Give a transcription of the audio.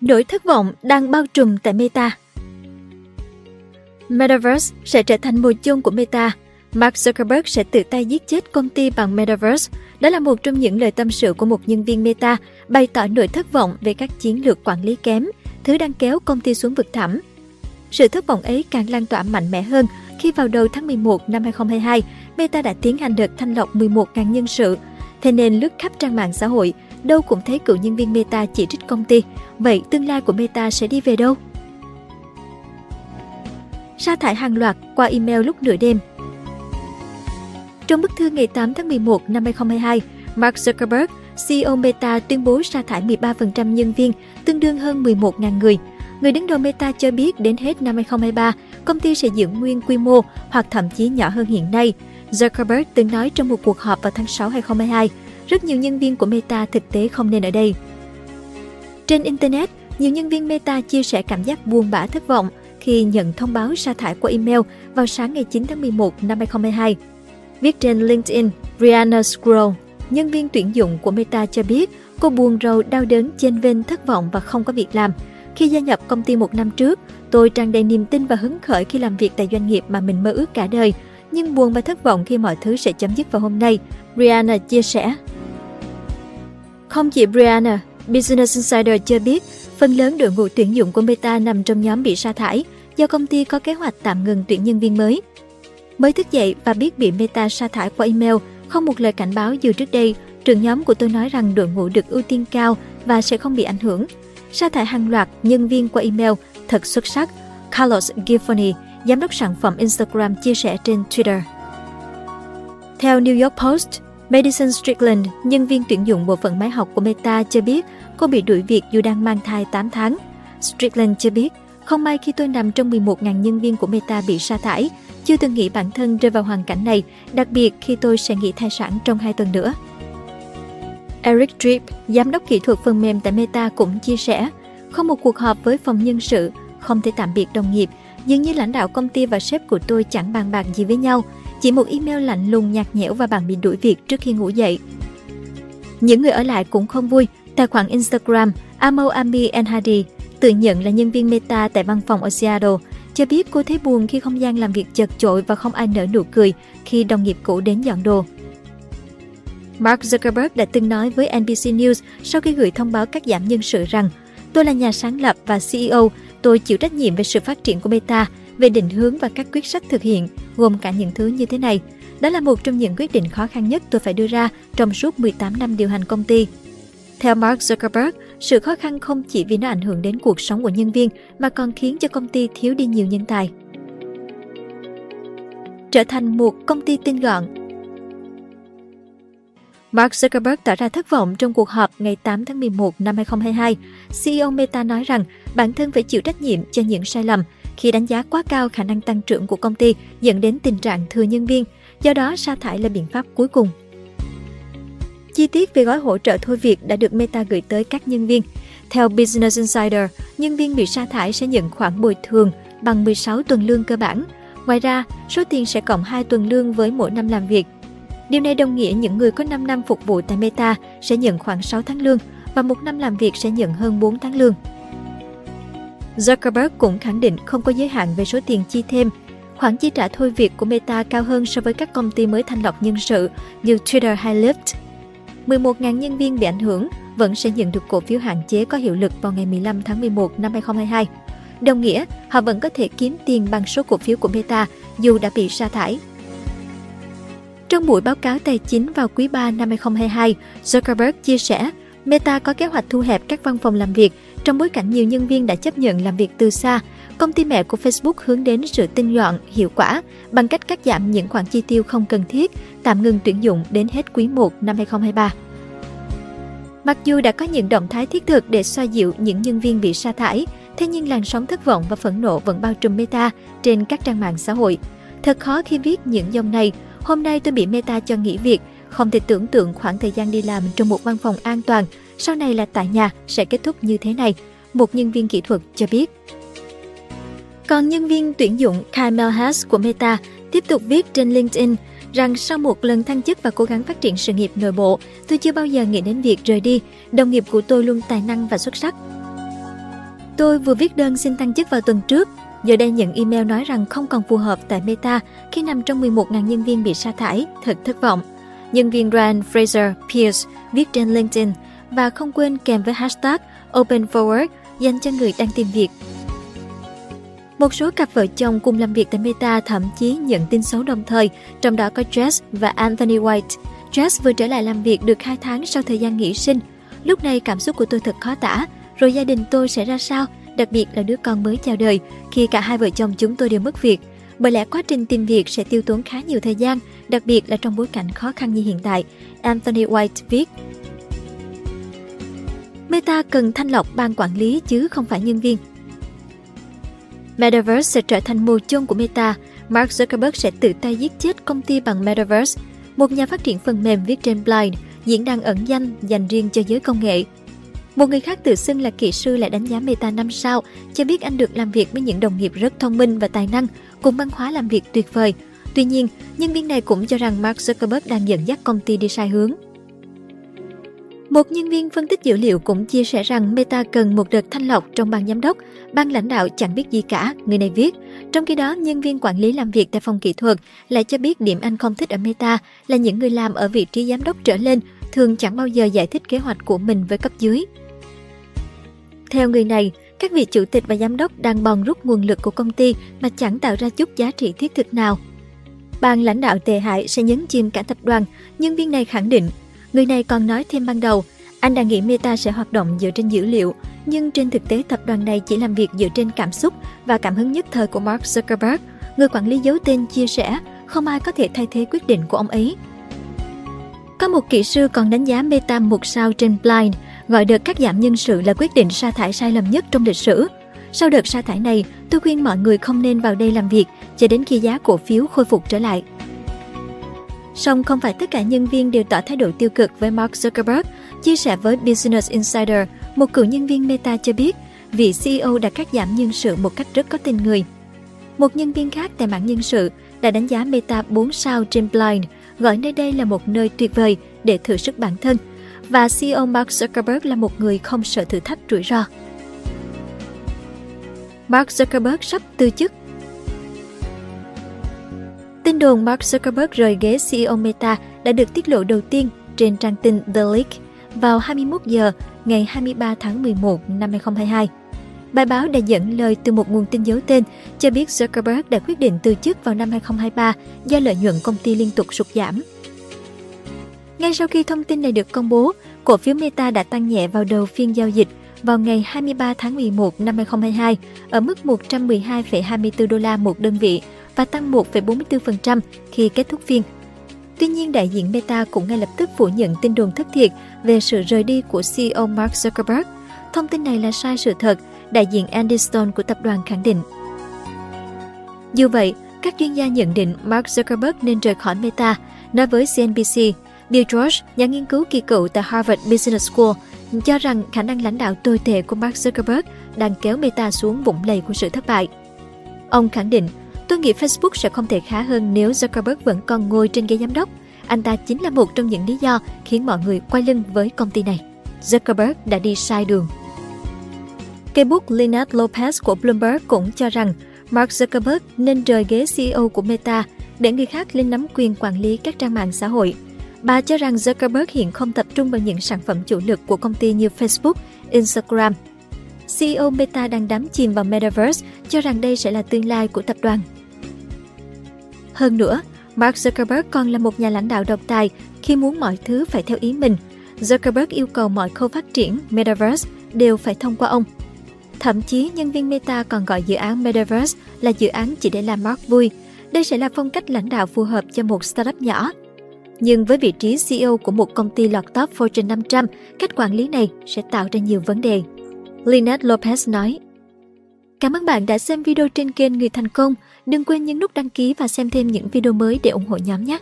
Nỗi thất vọng đang bao trùm tại Meta Metaverse sẽ trở thành mùa chung của Meta. Mark Zuckerberg sẽ tự tay giết chết công ty bằng Metaverse. Đó là một trong những lời tâm sự của một nhân viên Meta bày tỏ nỗi thất vọng về các chiến lược quản lý kém, thứ đang kéo công ty xuống vực thẳm. Sự thất vọng ấy càng lan tỏa mạnh mẽ hơn khi vào đầu tháng 11 năm 2022, Meta đã tiến hành đợt thanh lọc 11.000 nhân sự. Thế nên lướt khắp trang mạng xã hội, đâu cũng thấy cựu nhân viên Meta chỉ trích công ty. Vậy tương lai của Meta sẽ đi về đâu? Sa thải hàng loạt qua email lúc nửa đêm Trong bức thư ngày 8 tháng 11 năm 2022, Mark Zuckerberg, CEO Meta tuyên bố sa thải 13% nhân viên, tương đương hơn 11.000 người. Người đứng đầu Meta cho biết đến hết năm 2023, công ty sẽ giữ nguyên quy mô hoặc thậm chí nhỏ hơn hiện nay. Zuckerberg từng nói trong một cuộc họp vào tháng 6 2022, rất nhiều nhân viên của Meta thực tế không nên ở đây. Trên Internet, nhiều nhân viên Meta chia sẻ cảm giác buồn bã thất vọng khi nhận thông báo sa thải qua email vào sáng ngày 9 tháng 11 năm 2022. Viết trên LinkedIn, Rihanna Scroll, nhân viên tuyển dụng của Meta cho biết cô buồn rầu, đau đớn, chênh vênh, thất vọng và không có việc làm. Khi gia nhập công ty một năm trước, tôi tràn đầy niềm tin và hứng khởi khi làm việc tại doanh nghiệp mà mình mơ ước cả đời, nhưng buồn và thất vọng khi mọi thứ sẽ chấm dứt vào hôm nay, Rihanna chia sẻ. Không chỉ Brianna, Business Insider cho biết phần lớn đội ngũ tuyển dụng của Meta nằm trong nhóm bị sa thải do công ty có kế hoạch tạm ngừng tuyển nhân viên mới. Mới thức dậy và biết bị Meta sa thải qua email, không một lời cảnh báo dù trước đây, trưởng nhóm của tôi nói rằng đội ngũ được ưu tiên cao và sẽ không bị ảnh hưởng. Sa thải hàng loạt nhân viên qua email thật xuất sắc, Carlos Giffoni, giám đốc sản phẩm Instagram chia sẻ trên Twitter. Theo New York Post, Madison Strickland, nhân viên tuyển dụng bộ phận máy học của Meta cho biết cô bị đuổi việc dù đang mang thai 8 tháng. Strickland cho biết, không may khi tôi nằm trong 11.000 nhân viên của Meta bị sa thải, chưa từng nghĩ bản thân rơi vào hoàn cảnh này, đặc biệt khi tôi sẽ nghỉ thai sản trong 2 tuần nữa. Eric Tripp, giám đốc kỹ thuật phần mềm tại Meta cũng chia sẻ, không một cuộc họp với phòng nhân sự, không thể tạm biệt đồng nghiệp, dường như lãnh đạo công ty và sếp của tôi chẳng bàn bạc gì với nhau, chỉ một email lạnh lùng nhạt nhẽo và bạn bị đuổi việc trước khi ngủ dậy. Những người ở lại cũng không vui, tài khoản Instagram Amo Ami Enhadi tự nhận là nhân viên Meta tại văn phòng ở Seattle, cho biết cô thấy buồn khi không gian làm việc chật chội và không ai nở nụ cười khi đồng nghiệp cũ đến dọn đồ. Mark Zuckerberg đã từng nói với NBC News sau khi gửi thông báo cắt giảm nhân sự rằng Tôi là nhà sáng lập và CEO, tôi chịu trách nhiệm về sự phát triển của Meta, về định hướng và các quyết sách thực hiện, gồm cả những thứ như thế này. Đó là một trong những quyết định khó khăn nhất tôi phải đưa ra trong suốt 18 năm điều hành công ty. Theo Mark Zuckerberg, sự khó khăn không chỉ vì nó ảnh hưởng đến cuộc sống của nhân viên mà còn khiến cho công ty thiếu đi nhiều nhân tài. Trở thành một công ty tinh gọn Mark Zuckerberg tỏ ra thất vọng trong cuộc họp ngày 8 tháng 11 năm 2022. CEO Meta nói rằng bản thân phải chịu trách nhiệm cho những sai lầm khi đánh giá quá cao khả năng tăng trưởng của công ty dẫn đến tình trạng thừa nhân viên, do đó sa thải là biện pháp cuối cùng. Chi tiết về gói hỗ trợ thôi việc đã được Meta gửi tới các nhân viên. Theo Business Insider, nhân viên bị sa thải sẽ nhận khoản bồi thường bằng 16 tuần lương cơ bản. Ngoài ra, số tiền sẽ cộng 2 tuần lương với mỗi năm làm việc. Điều này đồng nghĩa những người có 5 năm phục vụ tại Meta sẽ nhận khoảng 6 tháng lương và một năm làm việc sẽ nhận hơn 4 tháng lương. Zuckerberg cũng khẳng định không có giới hạn về số tiền chi thêm. Khoản chi trả thôi việc của Meta cao hơn so với các công ty mới thanh lọc nhân sự như Twitter hay Lyft. 11.000 nhân viên bị ảnh hưởng vẫn sẽ nhận được cổ phiếu hạn chế có hiệu lực vào ngày 15 tháng 11 năm 2022. Đồng nghĩa, họ vẫn có thể kiếm tiền bằng số cổ phiếu của Meta dù đã bị sa thải. Trong buổi báo cáo tài chính vào quý 3 năm 2022, Zuckerberg chia sẻ Meta có kế hoạch thu hẹp các văn phòng làm việc trong bối cảnh nhiều nhân viên đã chấp nhận làm việc từ xa. Công ty mẹ của Facebook hướng đến sự tinh gọn, hiệu quả bằng cách cắt giảm những khoản chi tiêu không cần thiết, tạm ngừng tuyển dụng đến hết quý 1 năm 2023. Mặc dù đã có những động thái thiết thực để xoa dịu những nhân viên bị sa thải, thế nhưng làn sóng thất vọng và phẫn nộ vẫn bao trùm Meta trên các trang mạng xã hội. Thật khó khi viết những dòng này, hôm nay tôi bị Meta cho nghỉ việc, không thể tưởng tượng khoảng thời gian đi làm trong một văn phòng an toàn, sau này là tại nhà sẽ kết thúc như thế này, một nhân viên kỹ thuật cho biết. Còn nhân viên tuyển dụng Kyle Melhas của Meta tiếp tục viết trên LinkedIn rằng sau một lần thăng chức và cố gắng phát triển sự nghiệp nội bộ, tôi chưa bao giờ nghĩ đến việc rời đi. Đồng nghiệp của tôi luôn tài năng và xuất sắc. Tôi vừa viết đơn xin tăng chức vào tuần trước, giờ đây nhận email nói rằng không còn phù hợp tại Meta khi nằm trong 11.000 nhân viên bị sa thải, thật thất vọng. Nhân viên Rand Fraser Pierce viết trên LinkedIn và không quên kèm với hashtag Open Forward dành cho người đang tìm việc. Một số cặp vợ chồng cùng làm việc tại Meta thậm chí nhận tin xấu đồng thời, trong đó có Jess và Anthony White. Jess vừa trở lại làm việc được 2 tháng sau thời gian nghỉ sinh. Lúc này cảm xúc của tôi thật khó tả, rồi gia đình tôi sẽ ra sao, đặc biệt là đứa con mới chào đời, khi cả hai vợ chồng chúng tôi đều mất việc. Bởi lẽ quá trình tìm việc sẽ tiêu tốn khá nhiều thời gian, đặc biệt là trong bối cảnh khó khăn như hiện tại, Anthony White viết. Meta cần thanh lọc ban quản lý chứ không phải nhân viên. Metaverse sẽ trở thành mồ chôn của Meta. Mark Zuckerberg sẽ tự tay giết chết công ty bằng Metaverse. Một nhà phát triển phần mềm viết trên Blind, diễn đàn ẩn danh dành riêng cho giới công nghệ. Một người khác tự xưng là kỹ sư lại đánh giá Meta 5 sao, cho biết anh được làm việc với những đồng nghiệp rất thông minh và tài năng, cùng văn hóa làm việc tuyệt vời. Tuy nhiên, nhân viên này cũng cho rằng Mark Zuckerberg đang dẫn dắt công ty đi sai hướng. Một nhân viên phân tích dữ liệu cũng chia sẻ rằng Meta cần một đợt thanh lọc trong ban giám đốc, ban lãnh đạo chẳng biết gì cả, người này viết. Trong khi đó, nhân viên quản lý làm việc tại phòng kỹ thuật lại cho biết điểm anh không thích ở Meta là những người làm ở vị trí giám đốc trở lên thường chẳng bao giờ giải thích kế hoạch của mình với cấp dưới. Theo người này, các vị chủ tịch và giám đốc đang bòn rút nguồn lực của công ty mà chẳng tạo ra chút giá trị thiết thực nào. Ban lãnh đạo tệ hại sẽ nhấn chìm cả tập đoàn, nhân viên này khẳng định Người này còn nói thêm ban đầu, anh đã nghĩ Meta sẽ hoạt động dựa trên dữ liệu, nhưng trên thực tế tập đoàn này chỉ làm việc dựa trên cảm xúc và cảm hứng nhất thời của Mark Zuckerberg. Người quản lý giấu tên chia sẻ, không ai có thể thay thế quyết định của ông ấy. Có một kỹ sư còn đánh giá Meta một sao trên Blind, gọi đợt cắt giảm nhân sự là quyết định sa thải sai lầm nhất trong lịch sử. Sau đợt sa thải này, tôi khuyên mọi người không nên vào đây làm việc cho đến khi giá cổ phiếu khôi phục trở lại. Song không phải tất cả nhân viên đều tỏ thái độ tiêu cực với Mark Zuckerberg. Chia sẻ với Business Insider, một cựu nhân viên Meta cho biết vị CEO đã cắt giảm nhân sự một cách rất có tình người. Một nhân viên khác tại mảng nhân sự đã đánh giá Meta 4 sao trên Blind, gọi nơi đây là một nơi tuyệt vời để thử sức bản thân. Và CEO Mark Zuckerberg là một người không sợ thử thách rủi ro. Mark Zuckerberg sắp từ chức Tin đồn Mark Zuckerberg rời ghế CEO Meta đã được tiết lộ đầu tiên trên trang tin The Leak vào 21 giờ ngày 23 tháng 11 năm 2022. Bài báo đã dẫn lời từ một nguồn tin giấu tên cho biết Zuckerberg đã quyết định từ chức vào năm 2023 do lợi nhuận công ty liên tục sụt giảm. Ngay sau khi thông tin này được công bố, cổ phiếu Meta đã tăng nhẹ vào đầu phiên giao dịch vào ngày 23 tháng 11 năm 2022 ở mức 112,24 đô la một đơn vị, và tăng 1,44% khi kết thúc phiên. Tuy nhiên, đại diện Meta cũng ngay lập tức phủ nhận tin đồn thất thiệt về sự rời đi của CEO Mark Zuckerberg. Thông tin này là sai sự thật, đại diện Andy Stone của tập đoàn khẳng định. Dù vậy, các chuyên gia nhận định Mark Zuckerberg nên rời khỏi Meta. Nói với CNBC, Bill George, nhà nghiên cứu kỳ cựu tại Harvard Business School, cho rằng khả năng lãnh đạo tồi tệ của Mark Zuckerberg đang kéo Meta xuống vũng lầy của sự thất bại. Ông khẳng định Tôi nghĩ Facebook sẽ không thể khá hơn nếu Zuckerberg vẫn còn ngồi trên ghế giám đốc. Anh ta chính là một trong những lý do khiến mọi người quay lưng với công ty này. Zuckerberg đã đi sai đường. Cây bút Lynette Lopez của Bloomberg cũng cho rằng Mark Zuckerberg nên rời ghế CEO của Meta để người khác lên nắm quyền quản lý các trang mạng xã hội. Bà cho rằng Zuckerberg hiện không tập trung vào những sản phẩm chủ lực của công ty như Facebook, Instagram. CEO Meta đang đắm chìm vào Metaverse, cho rằng đây sẽ là tương lai của tập đoàn. Hơn nữa, Mark Zuckerberg còn là một nhà lãnh đạo độc tài khi muốn mọi thứ phải theo ý mình. Zuckerberg yêu cầu mọi khâu phát triển Metaverse đều phải thông qua ông. Thậm chí, nhân viên Meta còn gọi dự án Metaverse là dự án chỉ để làm Mark vui. Đây sẽ là phong cách lãnh đạo phù hợp cho một startup nhỏ. Nhưng với vị trí CEO của một công ty lọt top Fortune 500, cách quản lý này sẽ tạo ra nhiều vấn đề. Lynette Lopez nói, Cảm ơn bạn đã xem video trên kênh Người Thành Công. Đừng quên nhấn nút đăng ký và xem thêm những video mới để ủng hộ nhóm nhé.